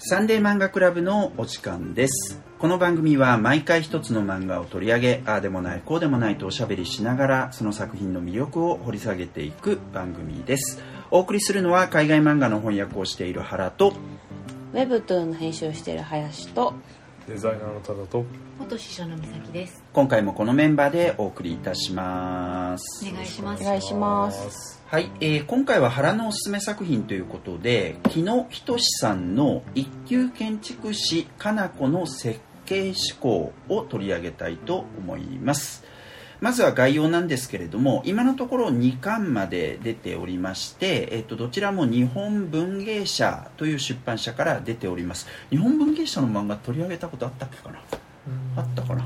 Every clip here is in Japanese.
サンデー漫画クラブのお時間です。この番組は毎回一つの漫画を取り上げああでもないこうでもないとおしゃべりしながらその作品の魅力を掘り下げていく番組です。お送りするのは海外漫画の翻訳をしている原とウェブトゥーンの編集をしている林とデザイナーのただと。元師匠の美咲です。今回もこのメンバーでお送りいたします。お願いします。お願いします。はい、えー今回は原のおすすめ作品ということで木野仁さんの一級建築士かな子の設計思考を取り上げたいと思いますまずは概要なんですけれども今のところ2巻まで出ておりまして、えっと、どちらも日本文芸社という出版社から出ております。日本文芸社の漫画取り上げたことあったっけかな？あったかな。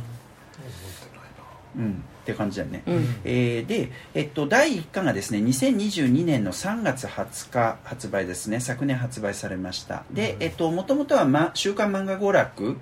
うんって感じだよね、うん。えーで、えっと、第1巻がですね2022年の3月20日発売ですね。昨年発売されました。で、えっと、もともとは、ま「週刊漫画娯楽」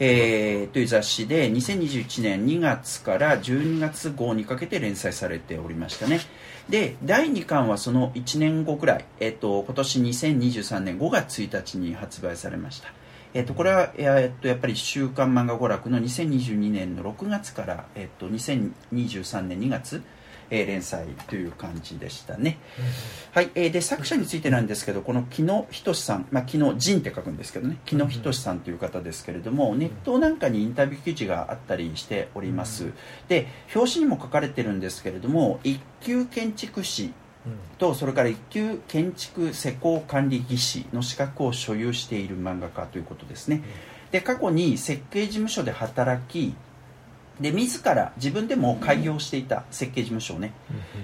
えーという雑誌で2021年2月から12月号にかけて連載されておりましたね。で第2巻はその1年後くらい、えっと、今年2023年5月1日に発売されましたえっと、これは、えっと、やっぱり「週刊漫画娯楽」の2022年の6月から、えっと、2023年2月、えー連載という感じでしたね、はい、えーで作者についてなんですけどこの木野仁さん、まあ、木野仁って書くんですけどね木野仁さんという方ですけれどもネットなんかにインタビュー記事があったりしております。で表紙にも書かれてるんですけれども一級建築士とそれから一級建築施工管理技師の資格を所有している漫画家ということですね。で過去に設計事務所で働きで自ら自分でも開業していた設計事務所をね、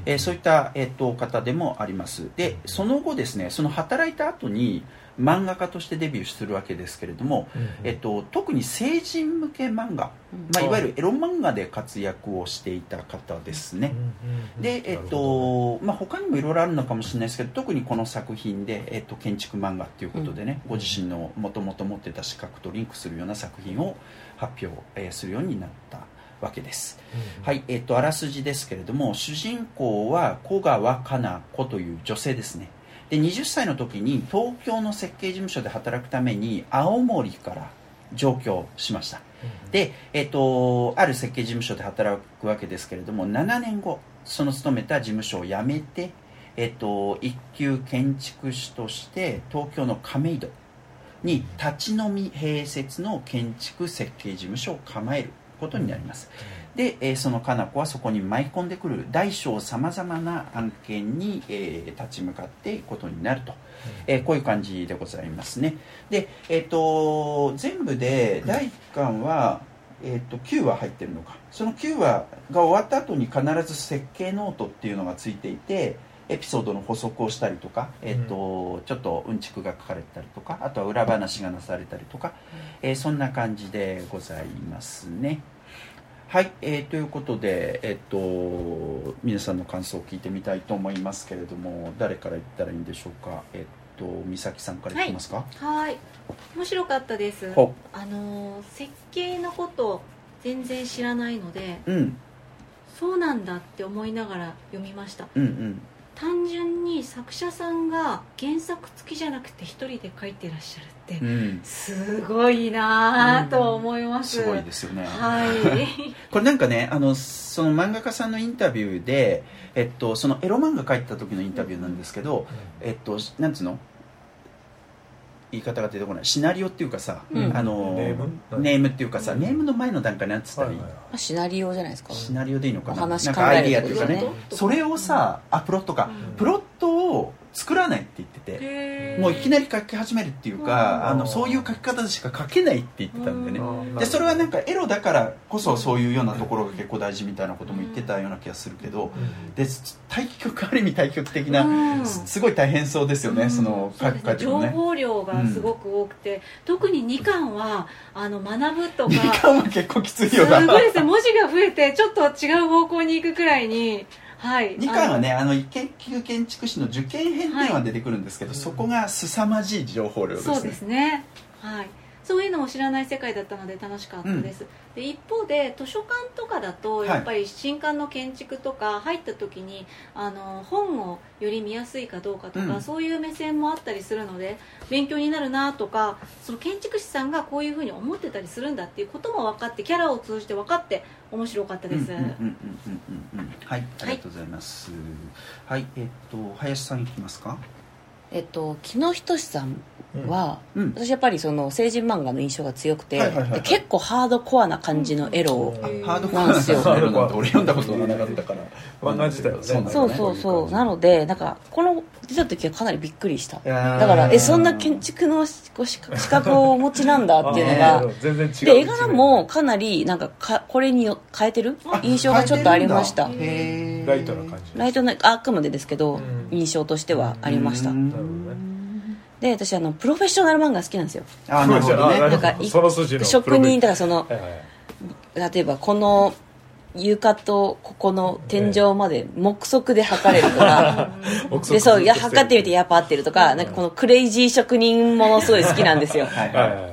えーそういった、えっと方でもあります。でその後ですねその働いた後に漫画家としてデビューするわけですけれども、えっと、特に成人向け漫画、まあ、い。わゆるエロ漫画で活躍をしていた方ですね、で、えっとまあ、他にもいろいろあるのかもしれないですけど特にこの作品で、えっと、建築漫画っていうことでね、ご自身のもともと持ってた資格とリンクするような作品を発表、えーするようになったわけです、はい。えっとあらすじですけれども主人公は小川かな子という女性ですねで20歳の時に東京の設計事務所で働くために青森から上京しました。で、えっとある設計事務所で働くわけですけれども7年後その勤めた事務所を辞めて、えっと一級建築士として東京の亀戸に立ち飲み併設の建築設計事務所を構えることになりますで、えーそのかな子はそこに舞い込んでくる大小さまざまな案件に、えー立ち向かっていくことになると、えーこういう感じでございますね。で、えっと全部で第1巻は、えっと9話入ってるのか。その9話が終わった後に必ず設計ノートっていうのがついていてエピソードの補足をしたりとか、えっとちょっとうんちくが書かれたりとかあとは裏話がなされたりとか、えーそんな感じでございますねはい、えーということで、えっと皆さんの感想を聞いてみたいと思いますけれども誰から言ったらいいんでしょうか？えっと美咲さんからいきますか、はい。面白かったです。ほあのー設計のこと全然知らないのでうん。そうなんだって思いながら読みました。うんうん単純に作者さんが原作付きじゃなくて一人で書いてらっしゃるってうん。すごいなぁと思います、すごいですよね。はい。これなんかねあのその漫画家さんのインタビューで、えっと、そのエロ漫画描いた時のインタビューなんですけど、えっとなんつうの？言い方が出てこない。シナリオっていうかさ、うん。あのネーム？ネームっていうかさ、ネームの前の段階なんつったらいい、まあシナリオじゃないですか。シナリオでいいのかな？なんかアイディアっていうかね。それをさあプロットか、うん。プロットを作らないって言っててもういきなり書き始めるっていうか、うん。あのそういう書き方でしか書けないって言ってたんでね、うん。でそれはなんかエロだからこそそういうようなところが結構大事みたいなことも言ってたような気がするけどで対極ある意味対極的な、うん。すすごい大変そうですよね、うん。その書くそうですね。情報量がすごく多くて、特に2巻はあの学ぶとか二巻は結構きついすよな。ごいですね。文字が増えてちょっと違う方向に行くくらいにはい。2巻はねあの研究建築士の受験編っていうのが出てくるんですけど、そこが凄まじい情報量ですね。そうですね。はい。そういうのも知らない世界だったので楽しかったです、で一方で図書館とかだとやっぱり新館の建築とか入った時にあの本をより見やすいかどうかとか、うん。そういう目線もあったりするので勉強になるなとかその建築士さんがこういうふうに思ってたりするんだっていうことも分かってキャラを通じて分かって面白かったです、うんうんうんうんうんうんはい。ありがとうございます。はい、えっと林さんいきますか？えっと木野仁さんは、うん。私やっぱりその成人漫画の印象が強くて、はいはいはいはい。で結構ハードコアな感じのエロを、うん。ハードコア。ななんですよ。俺読んだことがなかったから漫画自体はねそうなんだそうね。そうそうなのでなんかこの出た時はかなりびっくりした。やー。だからえそんな建築のこう資格資格をお持ちなんだっていうのあがー全然違う。で絵柄もかなりなんかかこれによ変えてる？印象がちょっとありました。へーライトな感じライトなあくまでですけど、うん。印象としてはありました。うん。なるほどね。で私あのプロフェッショナル漫画好きなんですよ。あーなるほどね。あなんか いその筋の職人だからそのはいはい。例えばこの床とここの天井まで目測で測れるとか。でそういや測ってみてやっぱ合ってるとかなんかこのクレイジー職人ものすごい好きなんですよ。はい。はい。ははい。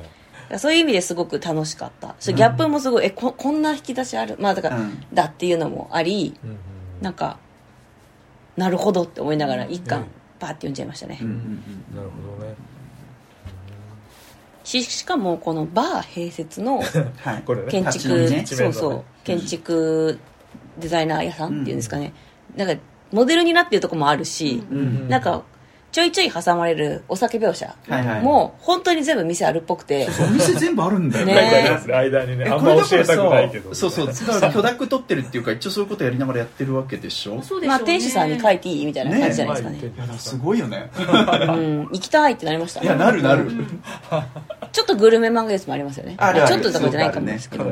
いそういう意味ですごく楽しかった。ギャップもすごいえここんな引き出しある？まあだから、うん。だっていうのもありうんうんなんかなるほどって思いながら一うん。巻バーって読んじゃいましたね、うんうんうん。なるほどね。ししかもこのバー併設の はい。これね。建築、立ち飲みね。そうそう。建築デザイナー屋さんっていうんですかね、なんかモデルになってるとこもあるし、うん。なんかちょいちょい挟まれるお酒描写も本当に全部店あるっぽくて、お店全部あるんだ。よね間にねあんま教えたくないけどそうそう。だから許諾取ってるっていうか一応そういうことやりながらやってるわけでしょ？そうでしょ。うねまあ店主さんに書いていいみたいな感じじゃないですかね。ねいやすごいよね。うん。行きたいってなりました。いやなるなる。ちょっとグルメ漫画ですもありますよね。ちょっととかじゃないかもですけど、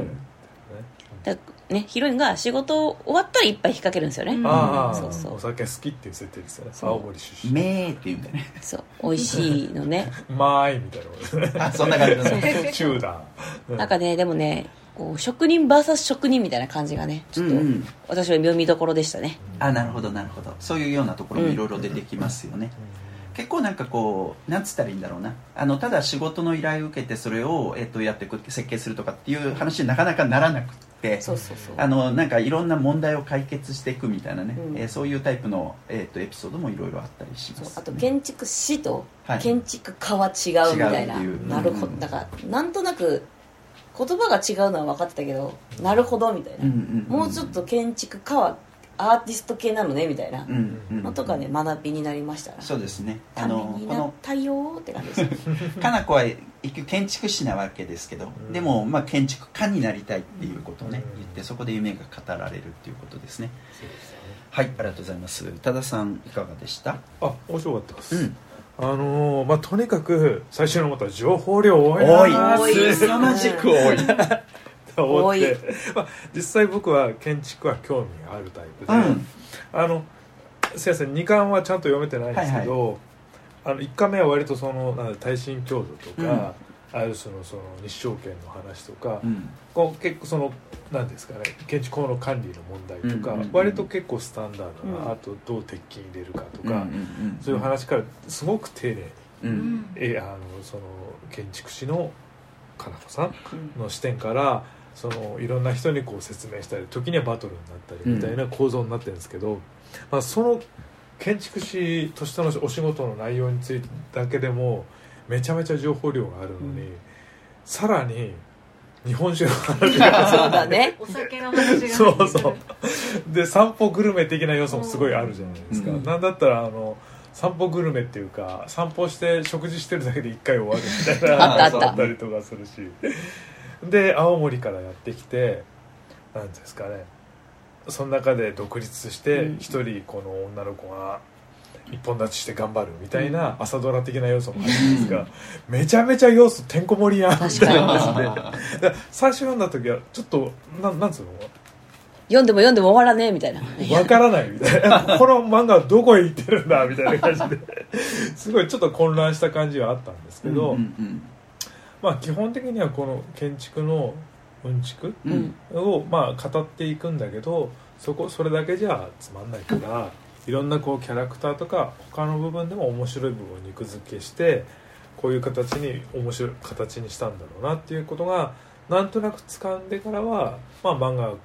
ねヒロインが仕事終わったら一杯引っ掛けるんですよね、うん。ああそうそう。お酒好きっていう設定ですよね。そう。青森出身。めーって言うんだよね。そう。美味しいのね。う まいみたいなことですね。あそんな感じだそうね。そ うチューダー。なんかねでもねこう職人 VS 職人みたいな感じがねちょっとうんうん。私は読みどころでしたね、あなるほどなるほど。そういうようなところもいろいろ出てきますよね、結構なんかこうなんつったらいいんだろうな。あのただ仕事の依頼を受けてそれを、えっとやっていく設計するとかっていう話になかなかならなくってそうそうそう。あのなんかいろんな問題を解決していくみたいなね、うん。えーそういうタイプの、えっとエピソードもいろいろあったりしますそうあと建築士とはい。建築家は違うみたいな、違うっていう。なるほど。うん。だからなんとなく言葉が違うのは分かってたけどなるほどみたいな、うんうんうんもうちょっと建築家はアーティスト系なのねみたいな。うんうんのとかね学びになりましたそうですね。あのこのになったよーって感じです。かな子は一級建築士なわけですけど、うん。でも、まあ、建築家になりたいっていうことをね、うん。言ってそこで夢が語られるっていうことですね。そうですよね。はいありがとうございます。多田さんいかがでした？あ面白かったです、うん。あのーまあとにかく最初の思ったら情報量多いな。多い。凄まじく多い。と思多い。って、まあ、実際僕は建築は興味があるタイプで、うん。あのすいません2巻はちゃんと読めてないんですけど、あの1巻目は割とそのなんだ耐震強度とか、ある種のその日照権の話とか、うん。こう結構その何ですかね建築法の管理の問題とか、うんうんうん。割と結構スタンダードな、うん。あとどう鉄筋入れるかとうんか、んそういう話からすごく丁寧に、ううん。んえあのその建築士のかな子さんうん。の視点からそのいろんな人にこう説明したり時にはバトルになったりみたいな構造になってるんですけど、まあ、その建築士としてのお仕事の内容についてだけでもめちゃめちゃ情報量があるのに、うん。さらに日本酒の話。がそうだね。お酒の話がそうそう。で散歩グルメ的な要素もすごいあるじゃないですか、うん。なんだったらあの散歩グルメっていうか散歩して食事してるだけで一回終わるみたいな あったりとかするし。で青森からやってきてなんですかねその中で独立してうん。一人この女の子が一本立ちして頑張るみたいな朝ドラ的な要素もあるんですが、めちゃめちゃ要素てんこ盛りやん。みたいな話でだから 最初読んだ時はちょっとなんなんつうの？読んでも読んでも終わらねえみたいな。わからないみたいな。この漫画はどこへ行ってるんだみたいな感じで。すごいちょっと混乱した感じはあったんですけど、まあ基本的にはこの建築のうんちく？をまあ語っていくんだけどそこそれだけじゃつまんないからいろんなこうキャラクターとか他の部分でも面白い部分を肉付けしてこういう形に面白い形にしたんだろうなっていうことがなんとなく掴んでからは、まあ、漫画がこ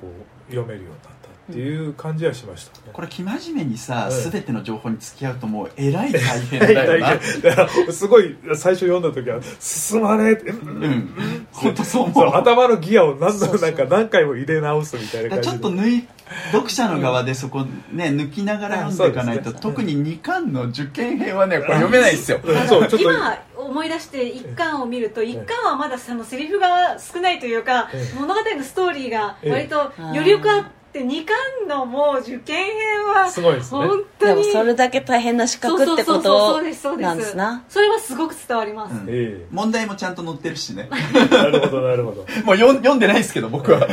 う読めるようになったっていう感じはしましたね、これ生真面目にさ、うん全ての情報に付き合うともうえらい大変だよなだからすごい最初読んだ時は進まねえって、うん本当そうそう。思う頭のギアを何度なんか何回も入れ直すみたいな感じちょでっと抜い読者の側でそこね抜きながら読んでいかないと、ね。特に2巻の受験編はねこれ読めないですよ。うん。そうちょっと。今思い出して一巻を見ると一巻はまだそのセリフが少ないというかええ物語のストーリーが割とええ余力あって二巻のもう受験編はすごいですね。本当にでもそれだけ大変な資格ってこそうそうそうとなんですなそれはすごく伝わります、うんえ問題もちゃんと載ってるしねえなるほどなるほどもう読ん読んでないですけど僕は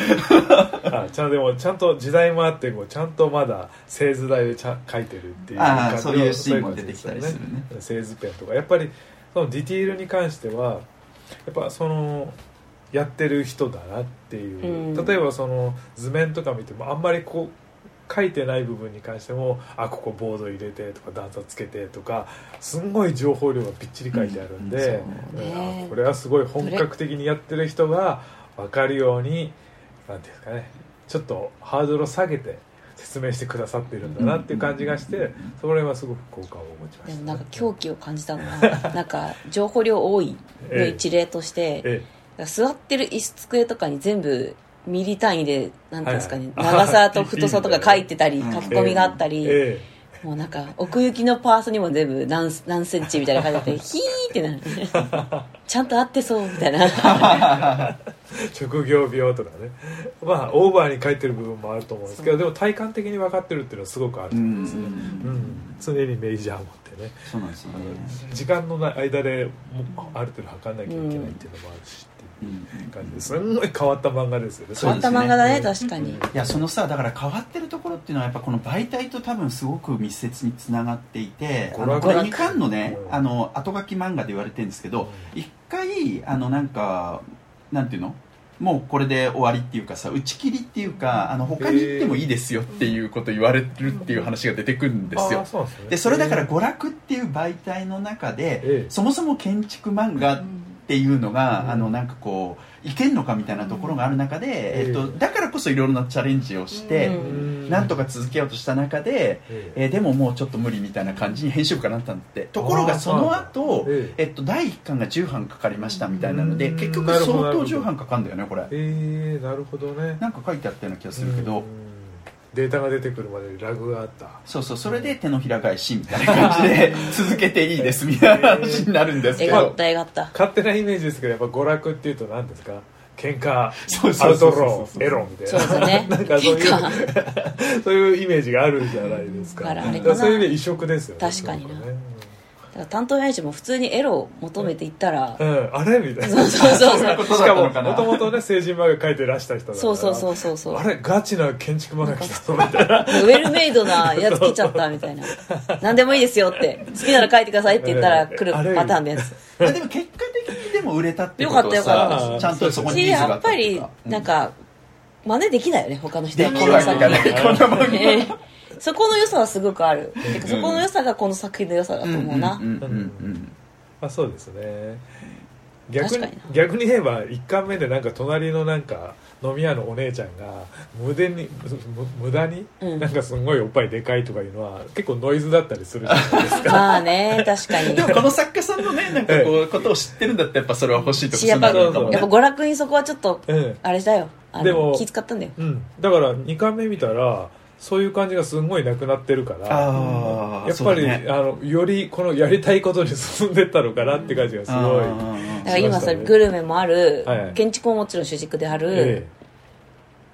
あちゃんでもちゃんと時代もあってこうちゃんとまだ製図台でちゃん書いてるっていうあそういうシーンも出てきたりするね製図ペンとかやっぱりそのディティールに関してはやっぱそのやってる人だなっていう、うん。例えばその図面とか見てもあんまりこう書いてない部分に関してもあここボード入れてとか段差つけてとかすんごい情報量がびっちり書いてあるんで、うん。ね。あこれはすごい本格的にやってる人が分かるようになんていうんですかね。ちょっとハードルを下げて説明してくださってるんだなっていう感じがしてそれはすごく効果を持ちました、でもなんか狂気を感じたのはなんか情報量多いの一例として、え座ってる椅子机とかに全部ミリ単位でなんていうんですかね、はい。はい長さと太さとか書いてたりうん。書き込みがあったえり、えもうなんか奥行きのパースにも全部何何センチみたいな感じでヒーってなる。ちゃんと合ってそうみたいな。え 職業病とかね。まあオーバーに書いてる部分もあると思うんですけどでも体感的に分かってるっていうのはすごくあると思うんですね、うん。うん。常にメジャーを持ってね。そうなんですよね。時間の間でもある程度測んなきゃいけないっていうのもあるし。う感じですんごい変わった漫画ですよね。変わった漫画だね確かに。いやそのさだから変わってるところっていうのはやっぱこの媒体と多分すごく密接につながっていてあのこれ娯楽2巻のねうん。あの後書き漫画で言われてるんですけど一回あのなんかなんていうの？もうこれで終わりっていうかさ打ち切りっていうかあの他に行ってもいいですよっていうこと言われるっていう話が出てくるんですあよーそですね。でそれだから娯楽っていう媒体の中でええ。そもそも建築漫画っていうのが、うん。あのなんかこういけんのかみたいなところがある中で、うん。えっと、だからこそいろいろなチャレンジをして、うん。なんとか続けようとした中で、ええーでももうちょっと無理みたいな感じに編集部からなったんだってところがその後、ええ。っと第1巻が10版かかりましたみたいなのでうん。結局相当なるほど10版かかるんだよねこれ。えーなるほどね。なんか書いてあったような気がするけど、うんデータが出てくるまでにラグがあった。そうそうそれで手のひら返しみたいな感じで続けていいですみたいな話になるんですけえがっどたえがった勝手なイメージですけどやっぱ娯楽っていうと何ですか喧嘩そうそアウトローエロみたいなそうですねなんかそういう喧そういうイメージがあるじゃないですかだからあれかなだからそういう意味で異色ですよね確かになねだから担当編集も普通にエロを求めていったら、うん、あれ？みたいな。そうそうそうそう。しかももともとね成人漫画描いてらした人だからそうそうそうそう。そうあれガチな建築漫画来たぞみたいな。ウェルメイドなやつ来ちゃったみたいな。何でもいいですよって。好きなら書いてくださいって言ったら来るパターンのやつ。まあでも結果的にでも売れたってことはよかったよかった。さちゃんとそこにしニーズがあやったぱりうなんか真似できないよね他の人できるわけがな。いこんな漫画。ええそこの良さはすごくある。てかそこの良さがこの作品の良さだと思うな、うんうんうんうん。まあそうですね。逆に確かにな。逆に言えば1巻目でなんか隣のなんか飲み屋のお姉ちゃんが無駄にむ無駄に、うん。なんかすごいおっぱいでかいとかいうのは結構ノイズだったりするじゃないですか。まあね確かに。でもこの作家さんのね なんかこうことを知ってるんだったらやっぱそれは欲しいとかしやっぱそういうのあるかもねやっぱ娯楽にそこはちょっとうん。あれだよ。あでもの気使ったんだよ。うん、だから2巻目見たらそういう感じがすごいなくなってるからやっぱり、あのよりこのやりたいことに進んでったのかなって感じがすごい、だから今さグルメもある、はいはい。建築ももちろん主軸である、え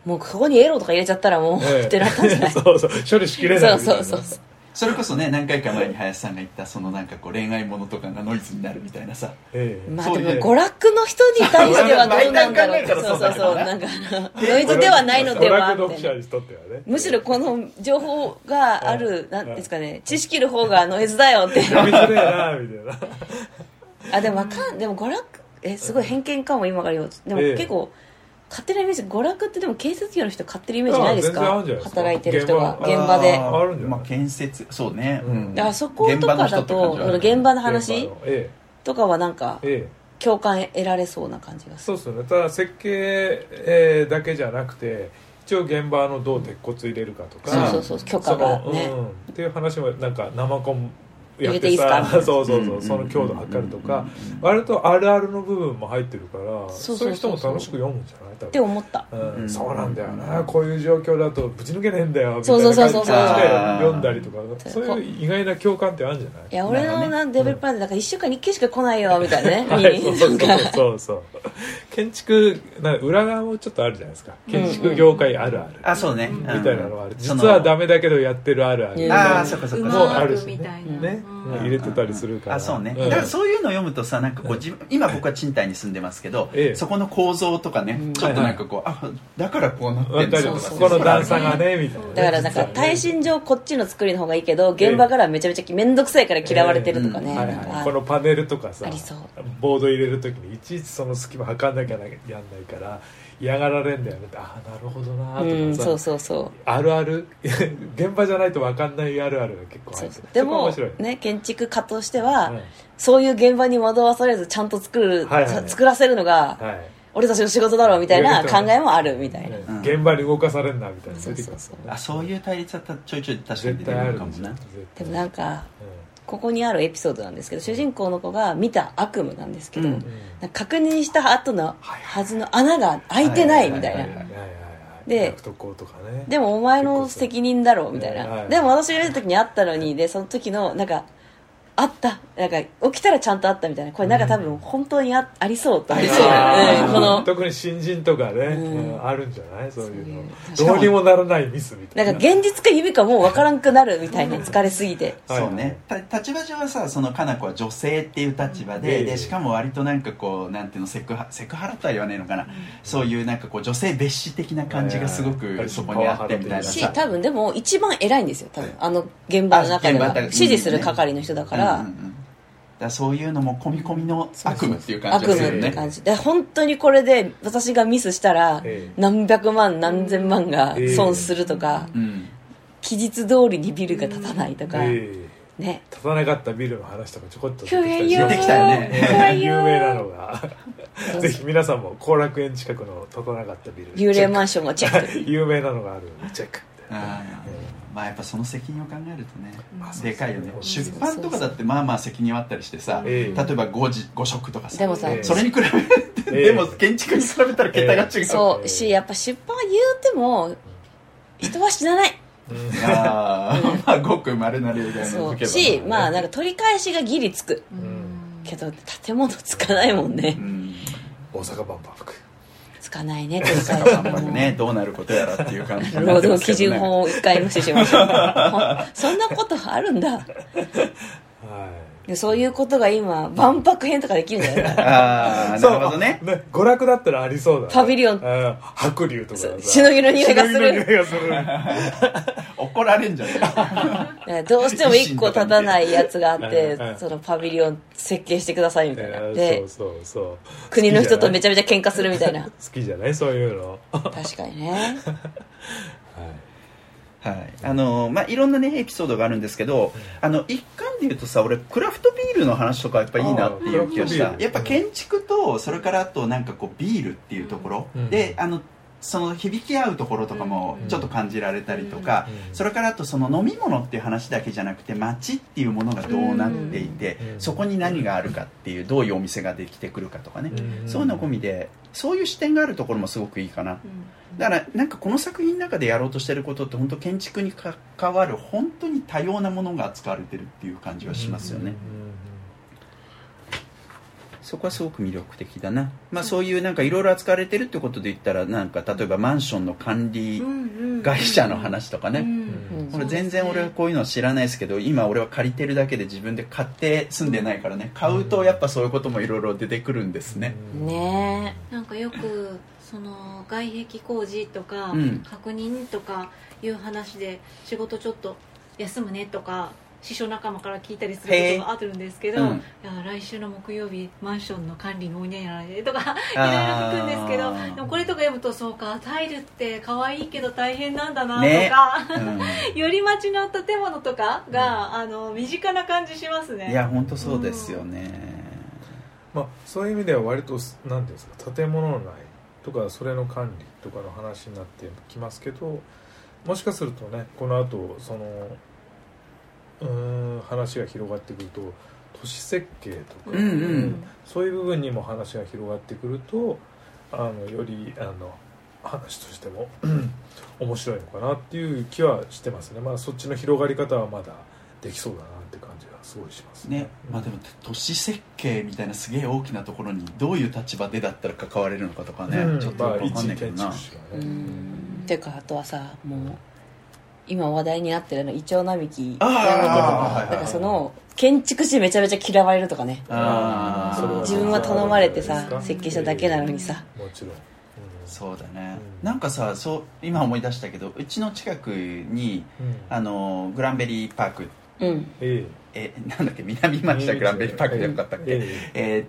もうここにエロとか入れちゃったらもう、ええ。え ってなったんじゃない？そうそう。処理しきれないそうみたいな。そうそうそうそれこそね何回か前に林さんが言ったそのなんかこう恋愛ものとかがノイズになるみたいなさ。ええ。まあでも娯楽の人に対してはどうなんだろう。そうそうそうそうだなんかノイズではないのではみたむしろこの情報があるなんですかね知識の方がノイズだよって。あでもわかんでも娯楽えすごい偏見かも今から言おう。とでもええ。結構勝手なイメージ娯楽ってでも建設業の人勝手なイメージないですか？るんじゃないですか。働いてる人が現現場で。あるんじゃない？まあ建設そうね、うん。だからそことかだと現場の話現場のええ。ととかはなんかええ。共感得られそうな感じがする。そうですよね。ただ設計、えーだけじゃなくて一応現場のどう鉄骨入れるかとかそうそうそう許可がね。そのうん、っていう話もなんか生コンていいてさっすか そうそううん。そうその強度測るとか。うん割とあるあるの部分も入ってるからそうそういう人そう。そうも楽しく読むんじゃない？多って分思った。うん。うん。そうなんだよな。こういう状況だとぶち抜けねえんだよみたそいうなそうそうそう感じで読んだりとか。そうそういう意外な共感ってあるんじゃない？いや俺のなデベロッパーでなんか1週間に1回しか来ないよみたいな。ね、はい、そうそうそう。そう建築な裏側もちょっとあるじゃないですか。建築業界あるある、あそうね、みたいなのはある。実はダメだけどやってるあるある。うんああそっかそっうか。もうあるしみたいな、ね、うん入れてたりするから。あそうね、ん。だからそういうのを読むとさなんかこう自分今僕は賃貸に住んでますけど、ええ。そこの構造とかね、うん。ちょっとなんかこう、あだからこうなってるそうこの段差がねみたいなね。だからなんか耐震上こっちの作りの方がいいけど現場からめちゃめちゃ面倒くさいから嫌われてるとかね、ええ。はいなんかはい、このパネルとかさありそう。ボード入れる時にいちいちその隙間測んなきゃやんないから嫌がられんだよね。ああなるほどなとかさ、うんそうそうそう。あるある？現場じゃないと分かんないあるあるが結構入ってる。でもそこ面白い。ね建築家としては、うん。そういう現場に惑わされずちゃんと作る、はいはいはい。作らせるのがはい。俺たちの仕事だろうみたいな考えもあるみたいな、ねうん。現場に動かされんなみたいな。そう出てきますよねあそういう対立はたちょいちょい確かに絶出てくるかもなでもなんかうんここにあるエピソードなんですけど主人公の子が見た悪夢なんですけど、うん。確認した後のはずの穴が開いてないみたいな。でね。でもお前の責任だろうみたいはいはないでも私が見た時にあったのにでその時のなんかあった。なんか起きたらちゃんとあったみたいな。これなんか多分本当にあありそうと思ってありそうあーうんこの。特に新人とかね、うん。うんあるんじゃない？そういうの。どうにもならないミスみたな。ないんか現実か夢かもう分からんくなるみたいな疲れすぎて。はい。そうね。た立場上はさそのかな子は女性っていう立場で,、うん。でしかも割となんかこうなんていうのセクハセクハラとは言わないのかな、そういうなんかこう女性蔑視的な感じがすごくそこにあってみたいな。しさ多分でも一番偉いんですよ多分。あの現場の中では。指示する係の人だから、だそういうのも込み込みの悪夢っていう感悪じがす夢ってるよね。感じで本当にこれで私がミスしたらええ。何百万何千万が損するとかうん。期日通りにビルが建たないとかええ。ね。立たなかったビルの話とかちょこっと出てきたきたよね。有名なのが。ぜひ皆さんも後楽園近くの立たなかったビル幽霊マンションもチェック。有名なのがあるチェックあーまあやっぱその責任を考えるとね、まあでかいよね。そう出版とかだってまあまあ責任はあったりしてさ、ええ。例えば 5, 時5色とかさでもさええ。それに比べて、ええ。でも建築に比べたら桁が違う、そうしやっぱ出版は言うても人は死なない。うん。あーまあごくまれな例外そう。のけば。しまあなんか取り返しがギリつく。うん。けど建物つかないもんね。うん。大阪万博。服つかないね 取り返し万博ねどうなることやらっていう感じにな労働 基準法を一回無視しました そんなことあるんだ。はい。でそういうことが今万博編とかできるんじゃない？かなああなるほどね。娯楽だったらありそうだね。パビリオン。うん。白龍とかさ。しのぎの匂いがする怒られんじゃねえかだからどうしても一個立たないやつがあって そのパビリオン設計してくださいみたいな。えーでそうそうそう。国の人とめちちゃめちゃ喧嘩するみたいな。好きじゃない。そういうの。は確かにね。はい。あのまあいろんなねエピソードがあるんですけどあの一貫で言うとさ俺クラフトビールの話とかやっぱいいなっていう気がした。やっぱ建築とそれからあとなんかこうビールっていうところ、うん。であのその響き合うところとかもうん。ちょっと感じられたりとか、うん。それからあとその飲み物っていう話だけじゃなくて街っていうものがどうなっていて、うん。そこに何があるかっていうどういうお店ができてくるかとかね、うん。そういうの込みでそういう視点があるところもすごくいいかな、だからなんかこの作品の中でやろうとしてることって本当建築に関わる本当に多様なものが扱われてるっていう感じはしますよね、そこはすごく魅力的だな、まあ、そう。いうなんかいろいろ扱われてるってことで言ったらなんか例えばマンションの管理会社の話とかね、全然俺はこういうの知らないですけど今俺は借りてるだけで自分で買って住んでないからね。買うとやっぱそういうこともいろいろ出てくるんですね、ね。なんかよくその外壁工事とかうん。確認とかいう話で仕事ちょっと休むねとか師匠仲間から聞いたりすることがあるんですけど、うん。いや来週の木曜日マンションの管理のおにゃやられとかいろいろ聞くんですけどでもこれとか読むとそうかタイルって可愛いけど大変なんだなとね。か、うん。より町の建物とかが、あの身近な感じしますね。いや本当そうですよね、まあ、そういう意味では割と何ていうんですか建物内とかそれの管理とかの話になってきますけどもしかするとねこの後そのうん話が広がってくると都市設計とか、うんうん。そういう部分にも話が広がってくるとあのよりあの話としても面白いのかなっていう気はしてますね。まあそっちの広がり方はまだできそうだなって感じがすごいします。ね。まあでも都市設計みたいなすげえ大きなところにどういう立場でだったら関われるのかとかね、うんちょっとよくわかんない一けどな、建築士がうね。ん。ていうかあとはさもう今話題になってるのイチョウ並木あーなんだけどはいはいはい。なんかその建築士めちゃめちゃ嫌われるとかね。自分は頼まれてさ設計しただけなのにさ。もちろん、うんそうだね、うん。なんかさそう今思い出したけどうちの近くにうん。あのグランベリーパーク。うん。ええ。なんだっけ？南町田グランベリーパークでよかったっけ、ええ。えー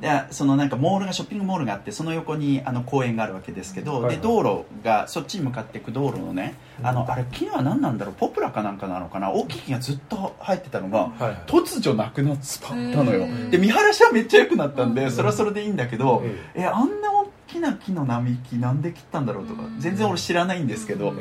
でそのなんかモールがショッピングモールがあってその横にあの公園があるわけですけど、はいはい。で道路がそっちに向かっていく道路のね、うん。あのあれ木は何なんだろう？ポプラかなんかなのかな？大きい木がずっと生えてたのが、はいはい。突如なくなったのよ。うん。で見晴らしはめっちゃ良くなったんで、うん。それはそれでいいんだけど、ええあんな大きな木の並木なんで切ったんだろうとかうん。全然俺知らないんですけど、そう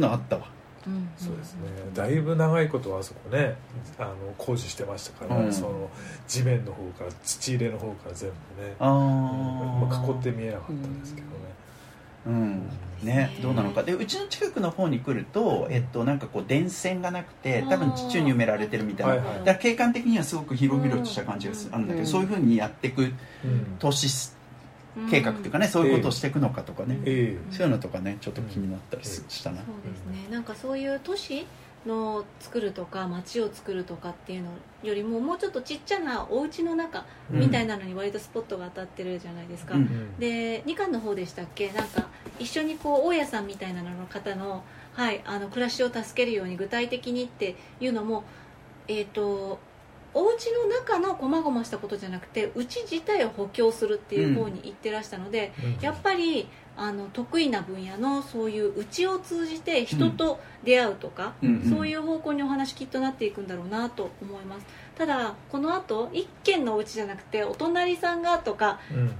いうのあったわうん。そうですね。だいぶ長いことあそこねあの工事してましたから、うん。その地面の方から土入れの方から全部ねあー、まあ、囲って見えなかったですけどね、うん。ね、どうなのか。でうちの近くの方に来ると、えっと、なんかこう電線がなくて多分地中に埋められてるみたいな、はいはい。だから景観的にはすごく広々とした感じがするん。だけど、うんそういうふうにやっていくうん。都市計画っていうかね、そういうことをしていくのかとかね、えそういうのとかねちょっと気になったりすしたな、そうですね。なんかそういう都市の作るとか街を作るとかっていうのよりももうちょっとちっちゃなお家の中みたいなのに割とスポットが当たってるじゃないですか、うん。えで2巻の方でしたっけ？なんか一緒にこう大家さんみたいなのの方の,、はい、あの暮らしを助けるように具体的にっていうのもえっ、とお家の中の細々したことじゃなくて家自体を補強するっていう方に行ってらしたので、うん。やっぱりあの得意な分野のそういう家を通じて人と出会うとか、うん。うん。そういう方向にお話きっとなっていくんだろうなと思います。ただこの後一軒のお家じゃなくてお隣さんがとかうん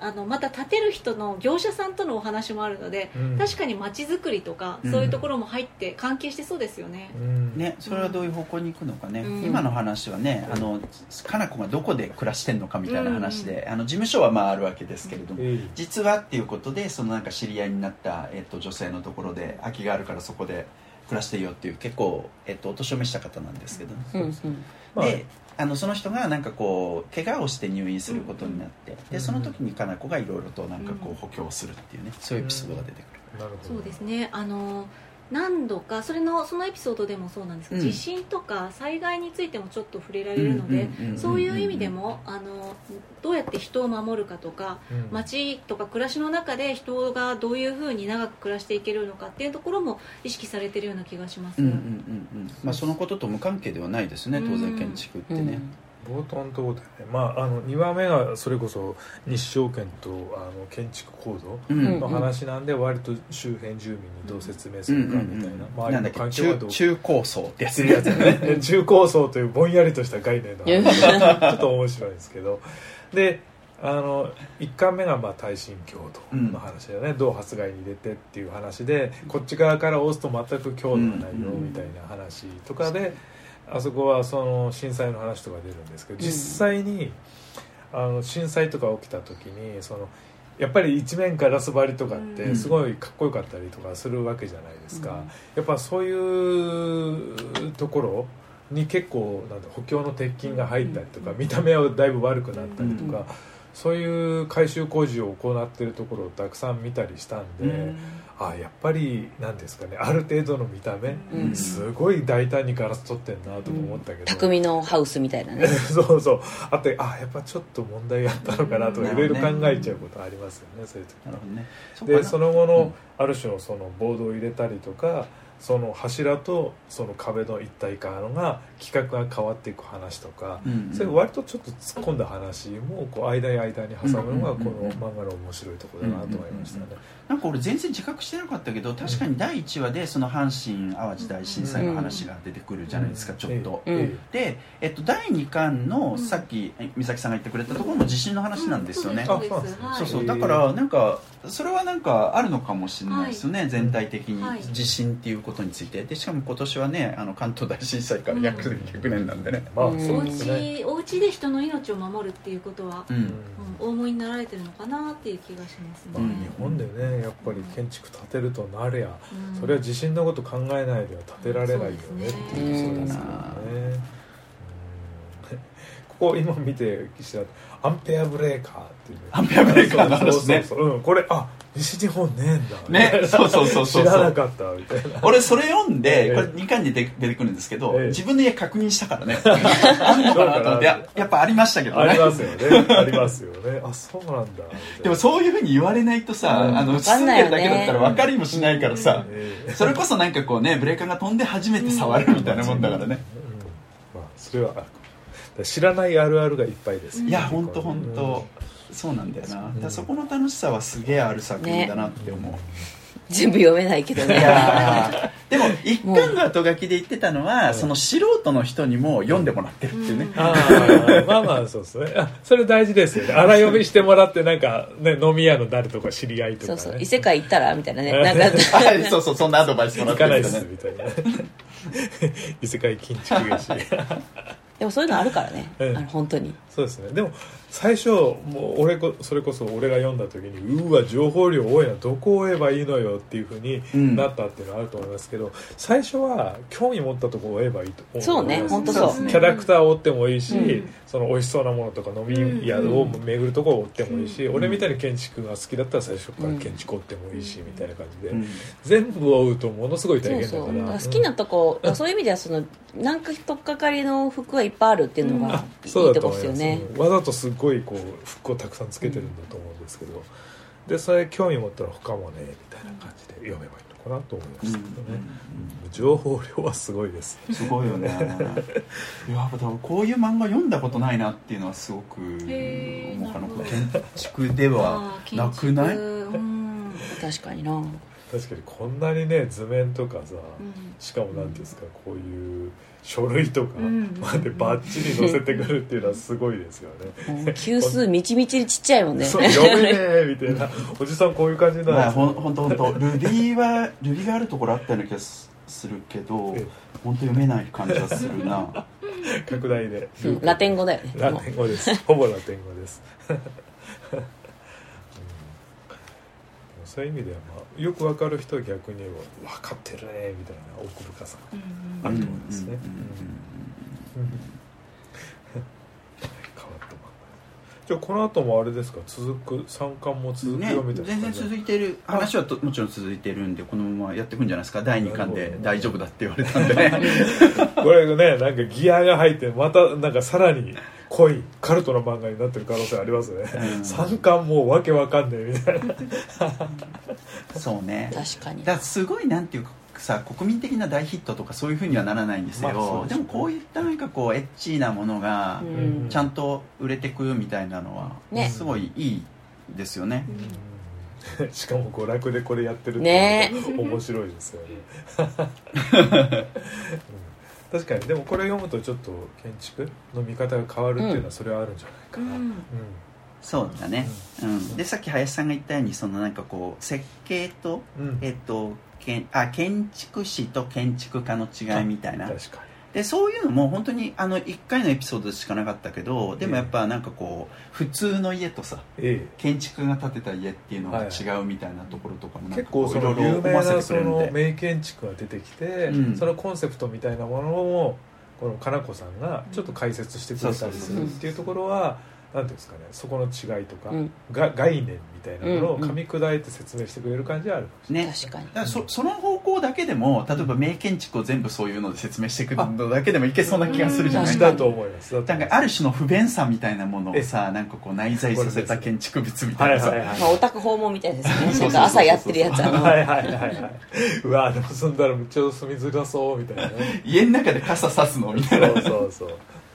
あのまた建てる人の業者さんとのお話もあるので、うん。確かに街づくりとか、うん。そういうところも入って関係してそうですよね、うん。ね、それはどういう方向に行くのかね、うん。今の話はねあのかな子がどこで暮らしてんのかみたいな話で、あの事務所はまああるわけですけれども、え実はっていうことでそのなんか知り合いになった、えっと、女性のところで空きがあるからそこで暮らしていいよっていう結構、えっと、お年を召した方なんですけど、うんうん。まあであのその人がなんかこう怪我をして入院することになって、でうん。その時にかな子がいろいろとなんかこう補強するっていうねそういうエピソードが出てくる、なるほど。そうですね。あの何度かそれのそのエピソードでもそうなんですけど、うん。地震とか災害についてもちょっと触れられるので、うんうんうんうんそういう意味でもあのどうやって人を守るかとかうん。街とか暮らしの中で人がどういうふうに長く暮らしていけるのかっていうところも意識されてるような気がします、うんうんうんうん。まあ、そのことと無関係ではないですね当然建築ってね、冒頭のところでね、まあ、あの2話目がそれこそ日照権とあの建築構造うん。の話なんで割と周辺住民にどう説明するかみたいな、周りの環け？境はどう？中中高層ってやつっていう。やつね中高層というぼんやりとした概念の話ちょっと面白いですけど。であの1巻目がまあ耐震強度の話だよね、どう発害に入れてっていう話でこっち側から押すと全く強度がないよみたいな話とかで、あそこはその震災の話とか出るんですけど実際にあの震災とか起きた時にそのやっぱり一面ガラス張りとかってすごいかっこよかったりとかするわけじゃないですか、やっぱそういうところに結構なんだ補強の鉄筋が入ったりとか見た目はだいぶ悪くなったりとか、そういう改修工事を行っているところをたくさん見たりしたんで、うん。あやっぱりなんですかねある程度の見た目、うん。すごい大胆にガラス取ってんなとか思ったけど、匠のハウスみたいなね。そうそう。あってあやっぱちょっと問題あったのかなとかうんいろいろ考えちゃうことありますよねそういう時。なるほどね。でその後うん。のある種のそのボードを入れたりとかその柱とその壁の一体化のが企画が変わっていく話とか、うんうん。そういう割とちょっと突っ込んだ話もこう間に間に挟むのがうんうんうんうん。この漫画の面白いところだなと思いましたね。なんか俺全然自覚してなかったけど確かに第1話でその阪神・淡路大震災の話が出てくるじゃないですか、ちょっと。うんえで、えっと、第2巻のうんさっきえ美咲さんが言ってくれたところも地震の話なんですよね、そうそうなんですね。はいそうそう。だからなんかそれはなんかあるのかもしれないですよね、全体的に。はい。地震っていうことについて。でしかも今年はねあの関東大震災から約うん。100年なんでね、まあおですね。家お家で人の命を守るっていうことは、うん。うんうん、お思いになられてるのかなっていう気がしますね、まあ、日本でねやっぱり建築建てるとなりゃうん。それは地震のこと考えないでは建てられないよねっていうそうですよね。うん。ここ今見て岸田アンペアブレーカーっていう。ねアンペアブレーカーの話ね。そうそうそう。うん。これあ西日本ねえんだ。ねそうそうそうそう知らなかったみたいな。俺それ読んでええ。これ2巻で出てくるんですけど、ええ。自分の家確認したからね。あんのかなと思ってややっぱありましたけどね。ありますよね。ありますよね。あそうなんだ。でもそういうふうに言われないとさ、うん。あの住んでるだけだったら分かりもしないからさ、ええそれこそなんかこうねブレーカーが飛んで初めて触るみたいなもんだからね、うん。まあそれは知らないあるあるがいっぱいですよいや本当本当そうなんだよな、だそこの楽しさはすげえある作品だなって思う、全部読めないけどいね でも一巻の後書きで言ってたのは、その素人の人にも読んでもらってるっていうね、ああまあまあそうですね。あそれ大事ですよね。荒読みしてもらってなんか、ね、飲み屋の誰とか知り合いとか、ね、そうそう。異世界行ったらみたいなね。なんか。はいそうそうそんなアドバイスもら行かないっってるけどねすみたいな。異世界建築芸師でもそういうのあるからね、うん。あの本当にそうですね。でも最初もう俺こそれこそ俺が読んだ時にうわ情報量多いなどこを追えばいいのよっていうふうにうん。なったっていうのはあると思いますけど、最初は興味持ったところを追えばいいと思うね。本当そう。そうですね。キャラクターを追ってもいいし、うん。その美味しそうなものとか飲み屋を巡るところを追ってもいいし、うん。俺みたいに建築が好きだったら最初から建築追ってもいいし、みたいな感じで、うん。全部追うとものすごい大変だから。好きなとこ、そういう意味ではそのなんかとっかかりの服はいっぱいあるっていうのがあいいそうだとこですよねうんわざとすごいこう服をたくさんつけてるんだと思うんですけど、でそれ興味持ったら他もねみたいな感じで読めばいいのかなと思いましたけどね、情報量はすごいです。すごいよね。いやこういう漫画読んだことないなっていうのはすごく思うかな。建築ではなくない？うん。確かにな確かにこんなにね図面とかさ、うん。しかも何ていうんですかこういう書類とかうん。までバッチリ載せてくるっていうのはすごいですよね、もう級数みちみちにちっちゃいもんね。そう読めねえみたいな。おじさんこういう感じなんです。まあほんほんとほんとルビーはルビーがあるところあったような気がすするけどええ。本当読めない感じはするな。拡大で、うんラテン語だよね。ラテン語です。ほぼラテン語です、うんそういう意味では、まあ、よくわかる人は逆に分かってるねみたいな奥深さがあると思いますね、じゃあこの後もあれですか続く三巻も続くねよみたいな全然続いてる話はともちろん続いてるんでこのままやっていくんじゃないですか第2巻で大丈夫だって言われたんでねこれねなんかギアが入ってまたなんかさらに濃いカルトの漫画になってる可能性ありますね、うん。三巻もうわけわかんねえみたいな。そうね。確かに。だからすごいなんていうかさ国民的な大ヒットとかそういうふうにはならないんですよ、まあでもこういったなんかこうエッチーなものがうん。ちゃんと売れてくみたいなのはね。すごいいいですよね、しかも娯楽でこれやってるってね。面白いですよね、う ん確かに。でもこれ読むとちょっと建築？の見方が変わるっていうのはそれはあるんじゃないかな、うん。うん。そうだね、うん、でさっき林さんが言ったようにそのなんかこう設計と,、うん。えっとけんあ建築士と建築家の違いみたいな。確かでそういうのも本当にあの1回のエピソードしかなかったけどでもやっぱなんかこう普通の家とさにえ。建築が建てた家っていうのがはい。違うみたいなところとかも結構その有名なその名建築が出てきて、うん。そのコンセプトみたいなものをこのかなこさんがちょっと解説してくれたりするっていうところはなんていうんですかねそこの違いとか、うん。が概念みたいなものを噛み砕いて説明してくれる感じはあるかもしれない、ね。確かに。そその方向だけでも例えば名建築を全部そういうので説明してくるのだけでもいけそうな気がするじゃない？確かにだと思います。だとなん思います。かある種の不便さみたいなものをさなんかこう内在させた建築物みたいなさ。はいはいはいまあ、オタク訪問みたいですね。そうそうそうそう。なんか朝やってるやつあの。はいはいはいはい。うわでも住んだらめっちゃ住みづらそうみたいなね。家の中で傘さすの？みたいな。そうそうそう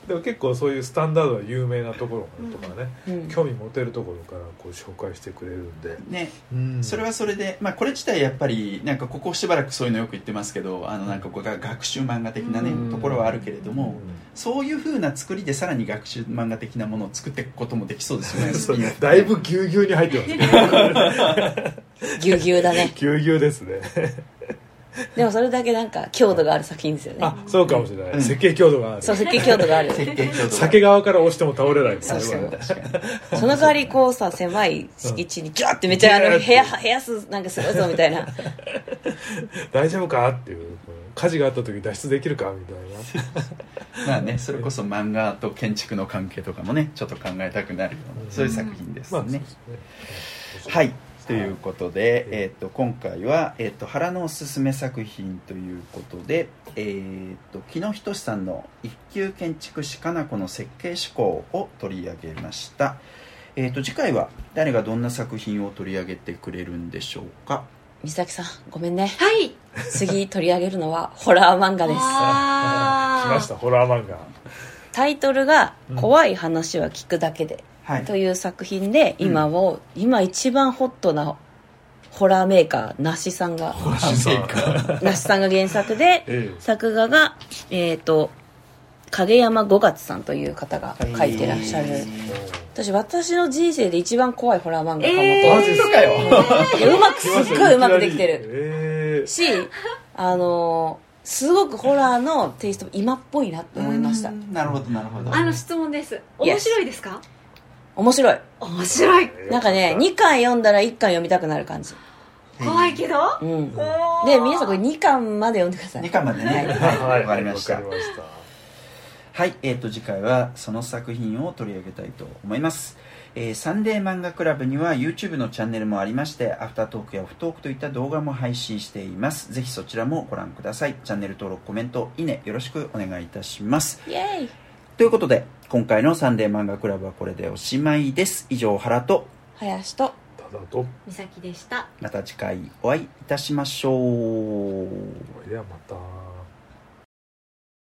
でも結構そういうスタンダードな有名なところとかね、うん。興味持てるところからこう紹介してくれるんで、ね。うん。それはそれで、まあ、これ自体やっぱりなんかここしばらくそういうのよく言ってますけどあのなんかこうが学習漫画的なねうんところはあるけれどもうん。そういうふうな作りでさらに学習漫画的なものを作っていくこともできそうですよね だいぶぎゅうぎゅうに入ってますね。ぎゅうぎゅうだね。ぎゅうぎゅうですね でもそれだけなんか強度がある作品ですよね。あそうかもしれない、うん。設計強度がある。そう設計強度がある。設計強度が。酒側から押しても倒れない。ですねそう確かに確かに。その代わりこうさ狭い敷地にギュッてめっちゃ あの部屋部屋数なんかすごいぞみたいな。大丈夫かっていう。火事があった時脱出できるかみたいな。まあねそれこそ漫画と建築の関係とかもねちょっと考えたくなるようなそういう作品ですね。まあそうですね。はいということで、えー、と今回は、えー、と原のおすすめ作品ということで、えー、と木野仁さんの一級建築士かな子の設計思考を取り上げました、えー、と次回は誰がどんな作品を取り上げてくれるんでしょうか？水崎さんごめんね。はい。次取り上げるのはホラー漫画です。来ましたホラー漫画。タイトルがうん「怖い話は聞くだけで」はいという作品で今も、今一番ホットなホラーメーカー那須さんがホラーメーカー。那須さんが原作で ええ。作画がえっ、と影山五月さんという方が書いてらっしゃる、はい私私の人生で一番怖いホラー漫画かもと、えー。マジですかよ。いやうまくすっごいうまくできてる。ええしあのすごくホラーのテイストも今っぽいなって思いました。うん。なるほどなるほど。あの質問です。面白いですか？面白い。面白い。なんかね2巻読んだら1巻読みたくなる感じ。怖いけど？うん。で皆さんこれ2巻まで読んでください。2巻までね。はい。はい。わかりました。はい、えー、と次回はその作品を取り上げたいと思います、えーサンデー漫画クラブには YouTube のチャンネルもありましてアフタートークやオフトークといった動画も配信しています。ぜひそちらもご覧ください。チャンネル登録コメントいいねよろしくお願いいたします。イエーイということで今回のサンデー漫画クラブはこれでおしまいです。以上原と林とただと。美咲でした。また次回お会いいたしましょう。ではまた